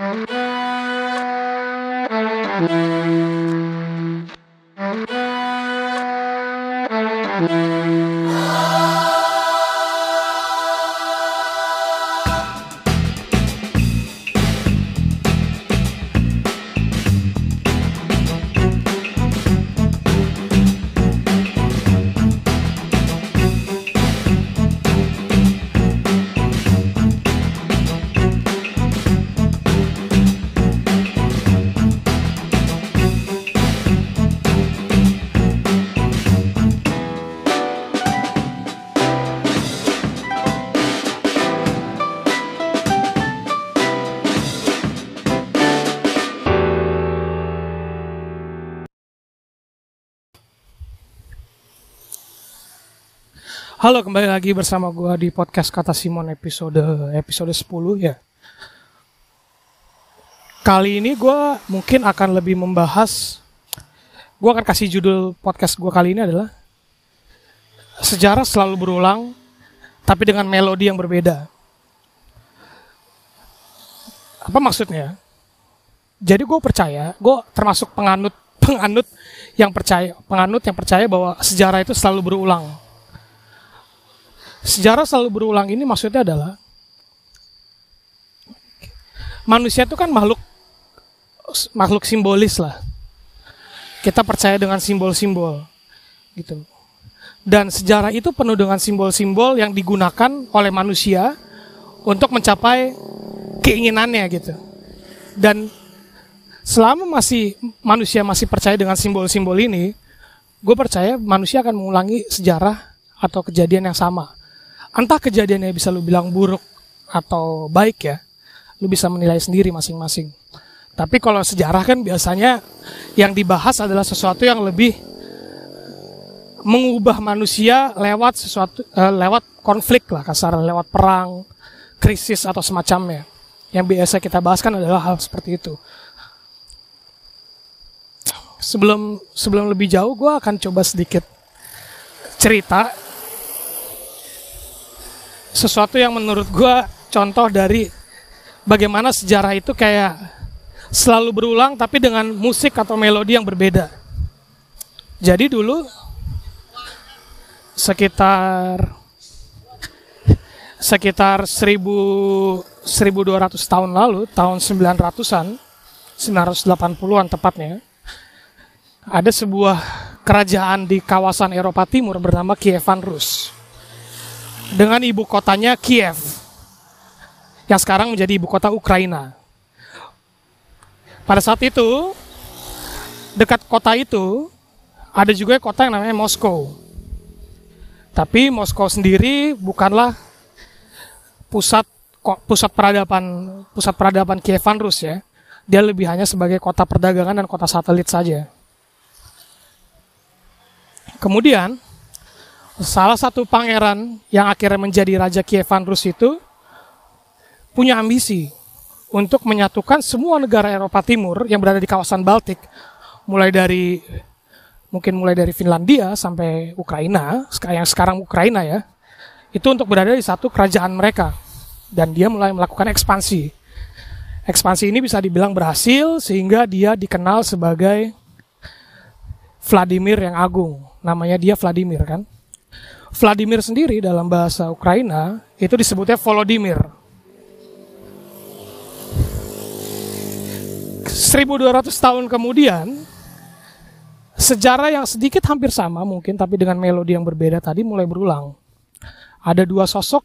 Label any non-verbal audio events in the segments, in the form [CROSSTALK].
Thank you. Halo, kembali lagi bersama gua di podcast Kata Simon episode episode 10 ya. Kali ini gua mungkin akan lebih membahas gua akan kasih judul podcast gua kali ini adalah Sejarah selalu berulang tapi dengan melodi yang berbeda. Apa maksudnya? Jadi gue percaya, gue termasuk penganut penganut yang percaya, penganut yang percaya bahwa sejarah itu selalu berulang sejarah selalu berulang ini maksudnya adalah manusia itu kan makhluk makhluk simbolis lah. Kita percaya dengan simbol-simbol gitu. Dan sejarah itu penuh dengan simbol-simbol yang digunakan oleh manusia untuk mencapai keinginannya gitu. Dan selama masih manusia masih percaya dengan simbol-simbol ini, gue percaya manusia akan mengulangi sejarah atau kejadian yang sama entah kejadiannya bisa lu bilang buruk atau baik ya lu bisa menilai sendiri masing-masing. Tapi kalau sejarah kan biasanya yang dibahas adalah sesuatu yang lebih mengubah manusia lewat sesuatu uh, lewat konflik lah kasar lewat perang krisis atau semacamnya. Yang biasa kita bahas kan adalah hal seperti itu. Sebelum sebelum lebih jauh gue akan coba sedikit cerita sesuatu yang menurut gue contoh dari bagaimana sejarah itu kayak selalu berulang tapi dengan musik atau melodi yang berbeda. Jadi dulu sekitar sekitar 1000 1200 tahun lalu, tahun 900-an, 980-an tepatnya, ada sebuah kerajaan di kawasan Eropa Timur bernama Kievan Rus dengan ibu kotanya Kiev yang sekarang menjadi ibu kota Ukraina. Pada saat itu dekat kota itu ada juga kota yang namanya Moskow. Tapi Moskow sendiri bukanlah pusat pusat peradaban pusat peradaban Kievan Rus ya. Dia lebih hanya sebagai kota perdagangan dan kota satelit saja. Kemudian salah satu pangeran yang akhirnya menjadi Raja Kievan Rus itu punya ambisi untuk menyatukan semua negara Eropa Timur yang berada di kawasan Baltik, mulai dari mungkin mulai dari Finlandia sampai Ukraina, yang sekarang Ukraina ya, itu untuk berada di satu kerajaan mereka. Dan dia mulai melakukan ekspansi. Ekspansi ini bisa dibilang berhasil sehingga dia dikenal sebagai Vladimir yang agung. Namanya dia Vladimir kan. Vladimir sendiri dalam bahasa Ukraina itu disebutnya Volodymyr. 1200 tahun kemudian sejarah yang sedikit hampir sama mungkin tapi dengan melodi yang berbeda tadi mulai berulang. Ada dua sosok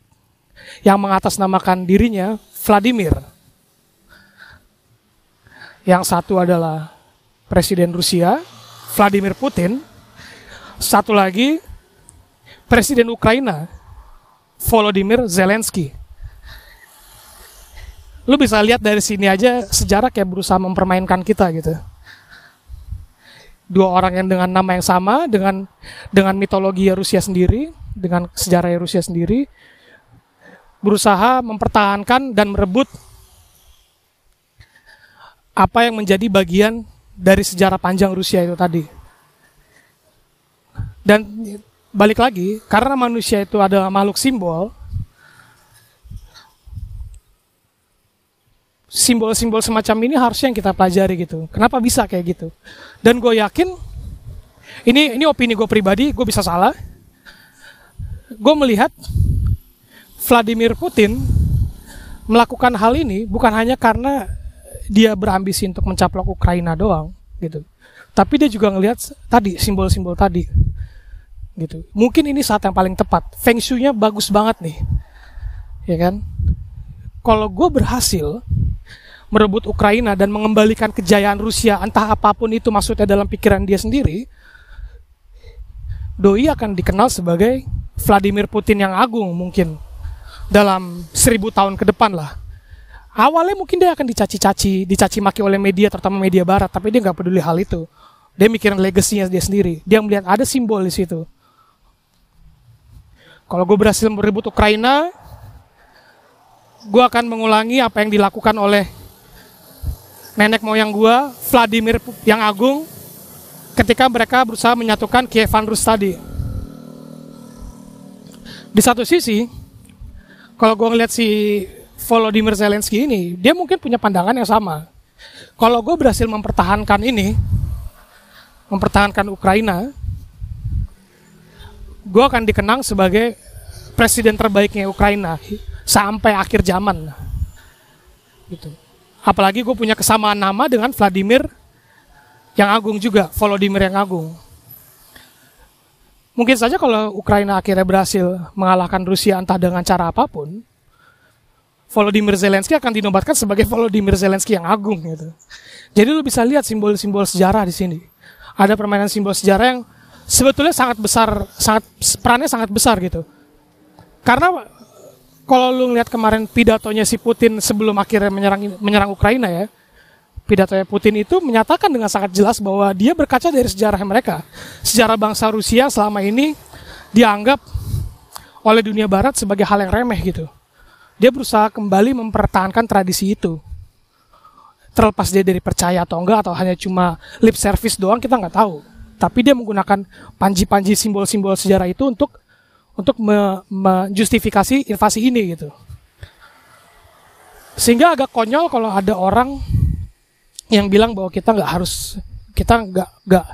yang mengatasnamakan dirinya Vladimir. Yang satu adalah Presiden Rusia, Vladimir Putin. Satu lagi Presiden Ukraina Volodymyr Zelensky. Lu bisa lihat dari sini aja sejarah kayak berusaha mempermainkan kita gitu. Dua orang yang dengan nama yang sama, dengan dengan mitologi Rusia sendiri, dengan sejarah Rusia sendiri, berusaha mempertahankan dan merebut apa yang menjadi bagian dari sejarah panjang Rusia itu tadi. Dan balik lagi karena manusia itu adalah makhluk simbol simbol-simbol semacam ini harusnya yang kita pelajari gitu. Kenapa bisa kayak gitu? Dan gue yakin ini ini opini gue pribadi, gue bisa salah. Gue melihat Vladimir Putin melakukan hal ini bukan hanya karena dia berambisi untuk mencaplok Ukraina doang gitu. Tapi dia juga ngelihat tadi simbol-simbol tadi gitu. Mungkin ini saat yang paling tepat. Feng Shui-nya bagus banget nih. Ya kan? Kalau gue berhasil merebut Ukraina dan mengembalikan kejayaan Rusia entah apa pun itu maksudnya dalam pikiran dia sendiri Doi akan dikenal sebagai Vladimir Putin yang agung mungkin dalam seribu tahun ke depan lah awalnya mungkin dia akan dicaci-caci dicaci maki oleh media terutama media barat tapi dia nggak peduli hal itu dia mikirin legasinya dia sendiri dia melihat ada simbol di situ kalau gue berhasil merebut Ukraina gue akan mengulangi apa yang dilakukan oleh nenek moyang gua Vladimir yang agung ketika mereka berusaha menyatukan Kievan Rus tadi. Di satu sisi, kalau gue ngeliat si Volodymyr Zelensky ini, dia mungkin punya pandangan yang sama. Kalau gue berhasil mempertahankan ini, mempertahankan Ukraina, gue akan dikenang sebagai presiden terbaiknya Ukraina sampai akhir zaman. Gitu. Apalagi gue punya kesamaan nama dengan Vladimir yang agung juga, Volodymyr yang agung. Mungkin saja kalau Ukraina akhirnya berhasil mengalahkan Rusia entah dengan cara apa pun, Volodymyr Zelensky akan dinobatkan sebagai Volodymyr Zelensky yang agung gitu. Jadi lu bisa lihat simbol-simbol sejarah di sini. Ada permainan simbol sejarah yang sebetulnya sangat besar, sangat perannya sangat besar gitu. Karena kalau lu ngeliat kemarin pidatonya si Putin sebelum akhirnya menyerang menyerang Ukraina ya, pidatonya Putin itu menyatakan dengan sangat jelas bahwa dia berkaca dari sejarah mereka. Sejarah bangsa Rusia selama ini dianggap oleh dunia barat sebagai hal yang remeh gitu. Dia berusaha kembali mempertahankan tradisi itu. Terlepas dia dari percaya atau enggak atau hanya cuma lip service doang kita nggak tahu. Tapi dia menggunakan panji-panji simbol-simbol sejarah itu untuk untuk menjustifikasi invasi ini gitu. Sehingga agak konyol kalau ada orang yang bilang bahwa kita nggak harus kita nggak nggak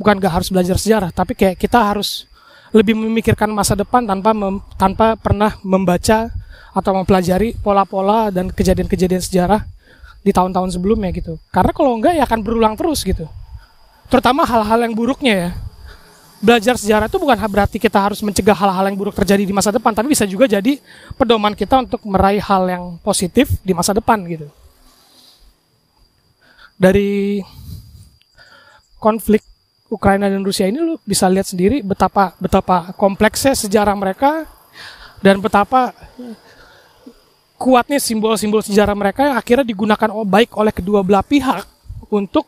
bukan nggak harus belajar sejarah, tapi kayak kita harus lebih memikirkan masa depan tanpa mem, tanpa pernah membaca atau mempelajari pola-pola dan kejadian-kejadian sejarah di tahun-tahun sebelumnya gitu. Karena kalau enggak ya akan berulang terus gitu. Terutama hal-hal yang buruknya ya belajar sejarah itu bukan berarti kita harus mencegah hal-hal yang buruk terjadi di masa depan, tapi bisa juga jadi pedoman kita untuk meraih hal yang positif di masa depan gitu. Dari konflik Ukraina dan Rusia ini lu bisa lihat sendiri betapa betapa kompleksnya sejarah mereka dan betapa kuatnya simbol-simbol sejarah mereka yang akhirnya digunakan baik oleh kedua belah pihak untuk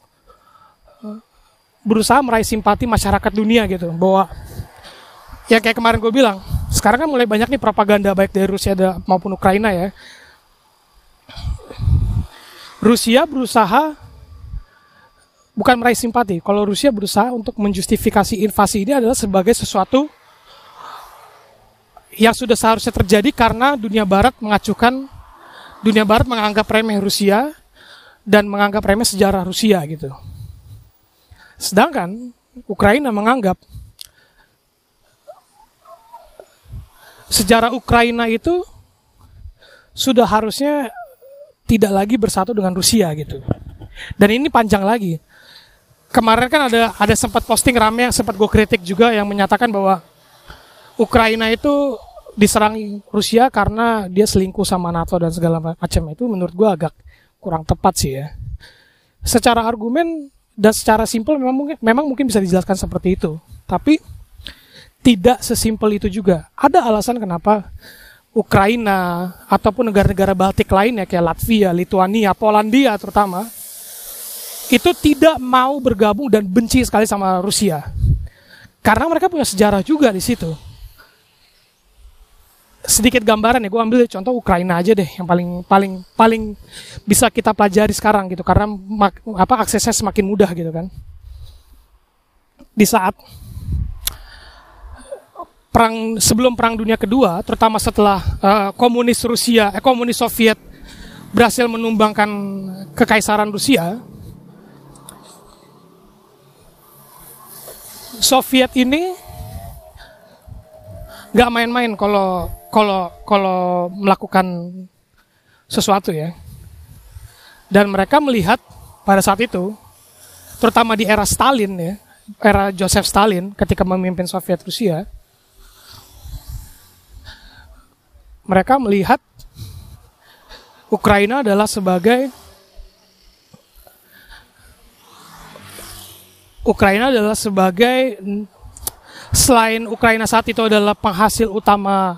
berusaha meraih simpati masyarakat dunia gitu. Bahwa ya kayak kemarin gue bilang sekarang kan mulai banyak nih propaganda baik dari Rusia maupun Ukraina ya. Rusia berusaha bukan meraih simpati. Kalau Rusia berusaha untuk menjustifikasi invasi ini adalah sebagai sesuatu yang sudah seharusnya terjadi karena dunia barat mengacukan dunia barat menganggap remeh Rusia dan menganggap remeh sejarah Rusia gitu. Sedangkan Ukraina menganggap sejarah Ukraina itu sudah harusnya tidak lagi bersatu dengan Rusia gitu. Dan ini panjang lagi. Kemarin kan ada ada sempat posting rame yang sempat gue kritik juga yang menyatakan bahwa Ukraina itu diserang Rusia karena dia selingkuh sama NATO dan segala macam itu menurut gue agak kurang tepat sih ya. Secara argumen dan secara simpel memang mungkin memang mungkin bisa dijelaskan seperti itu. Tapi tidak sesimpel itu juga. Ada alasan kenapa Ukraina ataupun negara-negara Baltik lainnya kayak Latvia, Lituania, Polandia terutama itu tidak mau bergabung dan benci sekali sama Rusia. Karena mereka punya sejarah juga di situ sedikit gambaran ya gue ambil contoh Ukraina aja deh yang paling paling paling bisa kita pelajari sekarang gitu karena mak, apa aksesnya semakin mudah gitu kan. Di saat perang sebelum perang dunia kedua terutama setelah uh, komunis Rusia eh, komunis Soviet berhasil menumbangkan kekaisaran Rusia, Soviet ini nggak main-main kalau kalau kalau melakukan sesuatu ya. Dan mereka melihat pada saat itu, terutama di era Stalin ya, era Joseph Stalin ketika memimpin Soviet Rusia, mereka melihat Ukraina adalah sebagai Ukraina adalah sebagai selain Ukraina saat itu adalah penghasil utama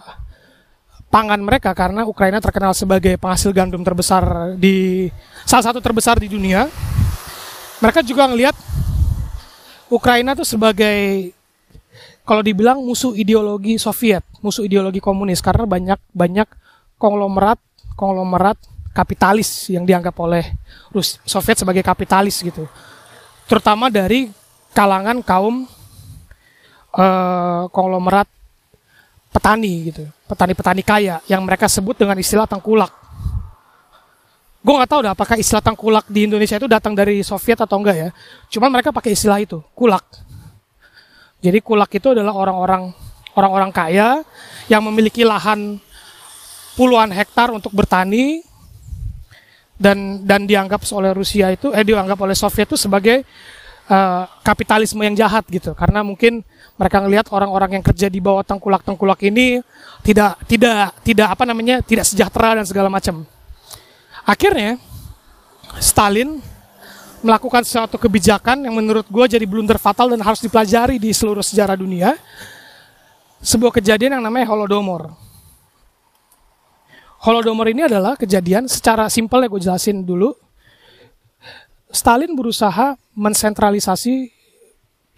pangan mereka karena Ukraina terkenal sebagai penghasil gandum terbesar di salah satu terbesar di dunia. Mereka juga melihat Ukraina itu sebagai kalau dibilang musuh ideologi Soviet, musuh ideologi komunis karena banyak banyak konglomerat konglomerat kapitalis yang dianggap oleh Rus Soviet sebagai kapitalis gitu. Terutama dari kalangan kaum uh, konglomerat petani gitu, petani-petani kaya yang mereka sebut dengan istilah tengkulak. Gue nggak tahu dah apakah istilah tengkulak di Indonesia itu datang dari Soviet atau enggak ya. Cuman mereka pakai istilah itu, kulak. Jadi kulak itu adalah orang-orang orang-orang kaya yang memiliki lahan puluhan hektar untuk bertani dan dan dianggap oleh Rusia itu eh dianggap oleh Soviet itu sebagai uh, kapitalisme yang jahat gitu karena mungkin mereka ngelihat orang-orang yang kerja di bawah tengkulak-tengkulak ini tidak tidak tidak apa namanya tidak sejahtera dan segala macam. Akhirnya Stalin melakukan suatu kebijakan yang menurut gue jadi blunder fatal dan harus dipelajari di seluruh sejarah dunia. Sebuah kejadian yang namanya Holodomor. Holodomor ini adalah kejadian secara simpel ya gue jelasin dulu. Stalin berusaha mensentralisasi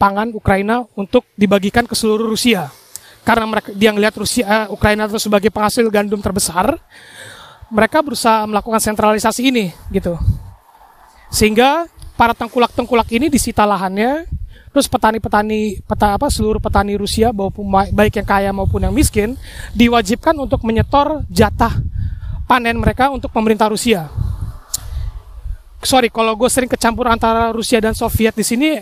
pangan Ukraina untuk dibagikan ke seluruh Rusia. Karena mereka dia ngelihat Rusia uh, Ukraina itu sebagai penghasil gandum terbesar, mereka berusaha melakukan sentralisasi ini gitu. Sehingga para tengkulak-tengkulak ini disita lahannya, terus petani-petani peta apa seluruh petani Rusia baik yang kaya maupun yang miskin diwajibkan untuk menyetor jatah panen mereka untuk pemerintah Rusia. Sorry, kalau gue sering kecampur antara Rusia dan Soviet di sini,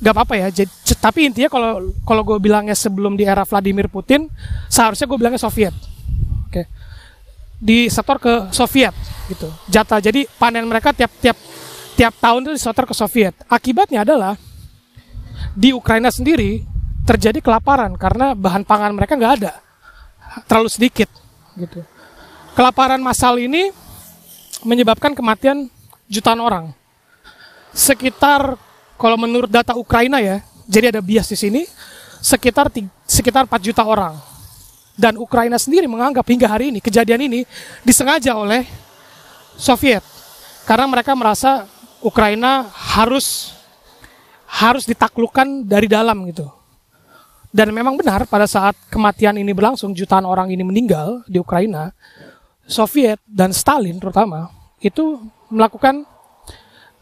gak apa-apa ya. Jadi, tapi intinya kalau kalau gue bilangnya sebelum di era Vladimir Putin, seharusnya gue bilangnya Soviet. Oke. Okay. Disetor ke Soviet gitu. Jatah. Jadi panen mereka tiap tiap tiap tahun itu disetor ke Soviet. Akibatnya adalah di Ukraina sendiri terjadi kelaparan karena bahan pangan mereka nggak ada, terlalu sedikit gitu. Kelaparan massal ini menyebabkan kematian jutaan orang. Sekitar kalau menurut data Ukraina ya, jadi ada bias di sini, sekitar sekitar 4 juta orang. Dan Ukraina sendiri menganggap hingga hari ini kejadian ini disengaja oleh Soviet karena mereka merasa Ukraina harus harus ditaklukkan dari dalam gitu. Dan memang benar pada saat kematian ini berlangsung jutaan orang ini meninggal di Ukraina, Soviet dan Stalin terutama itu melakukan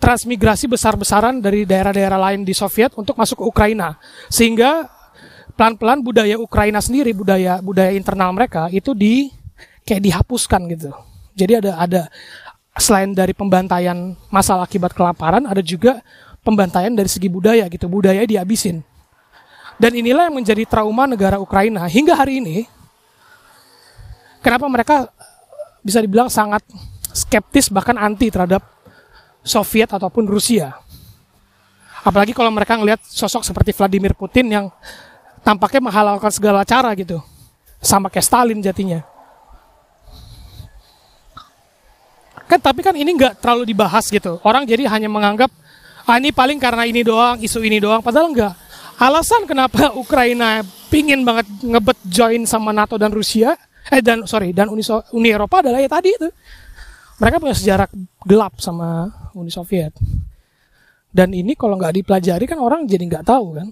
transmigrasi besar-besaran dari daerah-daerah lain di Soviet untuk masuk ke Ukraina. Sehingga pelan-pelan budaya Ukraina sendiri, budaya budaya internal mereka itu di kayak dihapuskan gitu. Jadi ada ada selain dari pembantaian masalah akibat kelaparan, ada juga pembantaian dari segi budaya gitu. Budaya dihabisin. Dan inilah yang menjadi trauma negara Ukraina hingga hari ini. Kenapa mereka bisa dibilang sangat skeptis bahkan anti terhadap Soviet ataupun Rusia. Apalagi kalau mereka ngelihat sosok seperti Vladimir Putin yang tampaknya menghalalkan segala cara gitu. Sama kayak Stalin jatinya. Kan tapi kan ini nggak terlalu dibahas gitu. Orang jadi hanya menganggap ah ini paling karena ini doang, isu ini doang. Padahal enggak. Alasan kenapa [LAUGHS] Ukraina pingin banget ngebet join sama NATO dan Rusia, eh dan sorry dan Uni, Uni Eropa adalah ya tadi itu mereka punya sejarah gelap sama Uni Soviet. Dan ini kalau nggak dipelajari kan orang jadi nggak tahu kan.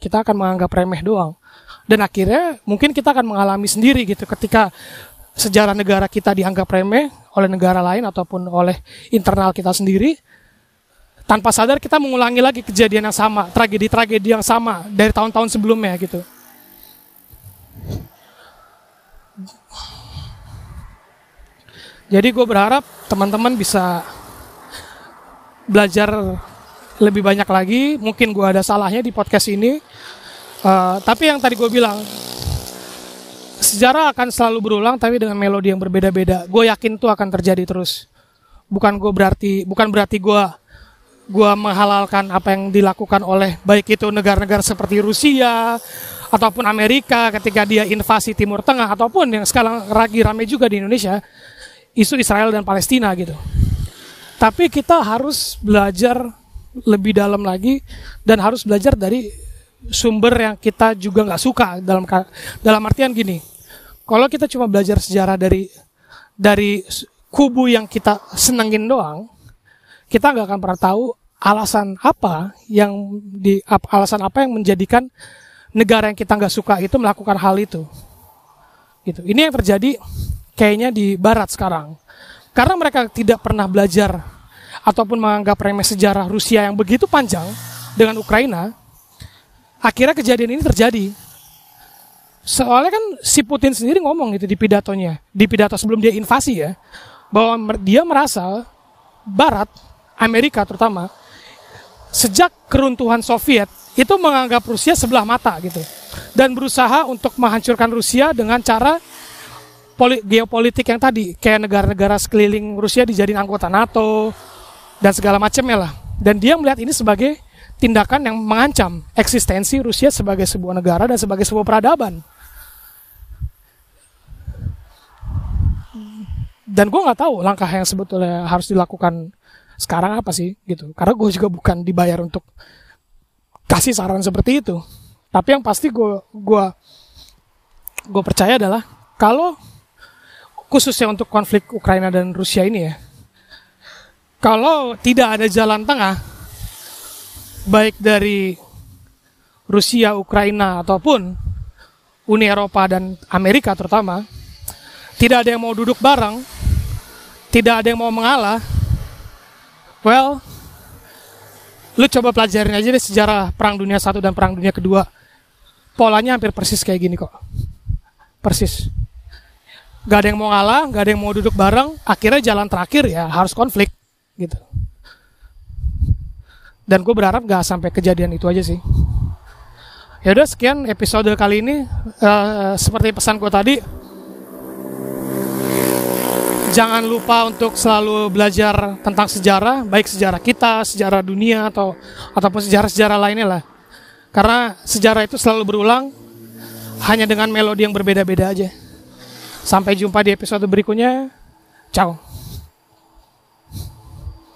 Kita akan menganggap remeh doang. Dan akhirnya mungkin kita akan mengalami sendiri gitu ketika sejarah negara kita dianggap remeh oleh negara lain ataupun oleh internal kita sendiri. Tanpa sadar kita mengulangi lagi kejadian yang sama, tragedi-tragedi yang sama dari tahun-tahun sebelumnya gitu. Jadi gue berharap teman-teman bisa belajar lebih banyak lagi. Mungkin gue ada salahnya di podcast ini. Uh, tapi yang tadi gue bilang, sejarah akan selalu berulang tapi dengan melodi yang berbeda-beda. Gue yakin itu akan terjadi terus. Bukan gue berarti, bukan berarti gue gue menghalalkan apa yang dilakukan oleh baik itu negara-negara seperti Rusia ataupun Amerika ketika dia invasi Timur Tengah ataupun yang sekarang lagi rame juga di Indonesia isu Israel dan Palestina gitu. Tapi kita harus belajar lebih dalam lagi dan harus belajar dari sumber yang kita juga nggak suka dalam dalam artian gini. Kalau kita cuma belajar sejarah dari dari kubu yang kita senengin doang, kita nggak akan pernah tahu alasan apa yang di alasan apa yang menjadikan negara yang kita nggak suka itu melakukan hal itu gitu ini yang terjadi kayaknya di barat sekarang. Karena mereka tidak pernah belajar ataupun menganggap remeh sejarah Rusia yang begitu panjang dengan Ukraina akhirnya kejadian ini terjadi. Soalnya kan si Putin sendiri ngomong gitu di pidatonya di pidato sebelum dia invasi ya bahwa dia merasa Barat Amerika terutama sejak keruntuhan Soviet itu menganggap Rusia sebelah mata gitu dan berusaha untuk menghancurkan Rusia dengan cara geopolitik yang tadi kayak negara-negara sekeliling Rusia dijadiin anggota NATO dan segala macamnya lah. Dan dia melihat ini sebagai tindakan yang mengancam eksistensi Rusia sebagai sebuah negara dan sebagai sebuah peradaban. Dan gue nggak tahu langkah yang sebetulnya harus dilakukan sekarang apa sih gitu. Karena gue juga bukan dibayar untuk kasih saran seperti itu. Tapi yang pasti gue gue gue percaya adalah kalau khususnya untuk konflik Ukraina dan Rusia ini ya kalau tidak ada jalan tengah baik dari Rusia, Ukraina ataupun Uni Eropa dan Amerika terutama tidak ada yang mau duduk bareng tidak ada yang mau mengalah Well, lu coba pelajarin aja deh sejarah Perang Dunia Satu dan Perang Dunia Kedua. Polanya hampir persis kayak gini kok. Persis. Gak ada yang mau ngalah, gak ada yang mau duduk bareng. Akhirnya jalan terakhir ya harus konflik gitu. Dan gue berharap gak sampai kejadian itu aja sih. Ya udah sekian episode kali ini. Uh, seperti pesan gue tadi, jangan lupa untuk selalu belajar tentang sejarah, baik sejarah kita, sejarah dunia atau ataupun sejarah-sejarah lainnya lah. Karena sejarah itu selalu berulang hanya dengan melodi yang berbeda-beda aja. Sampai jumpa di episode berikutnya. Ciao.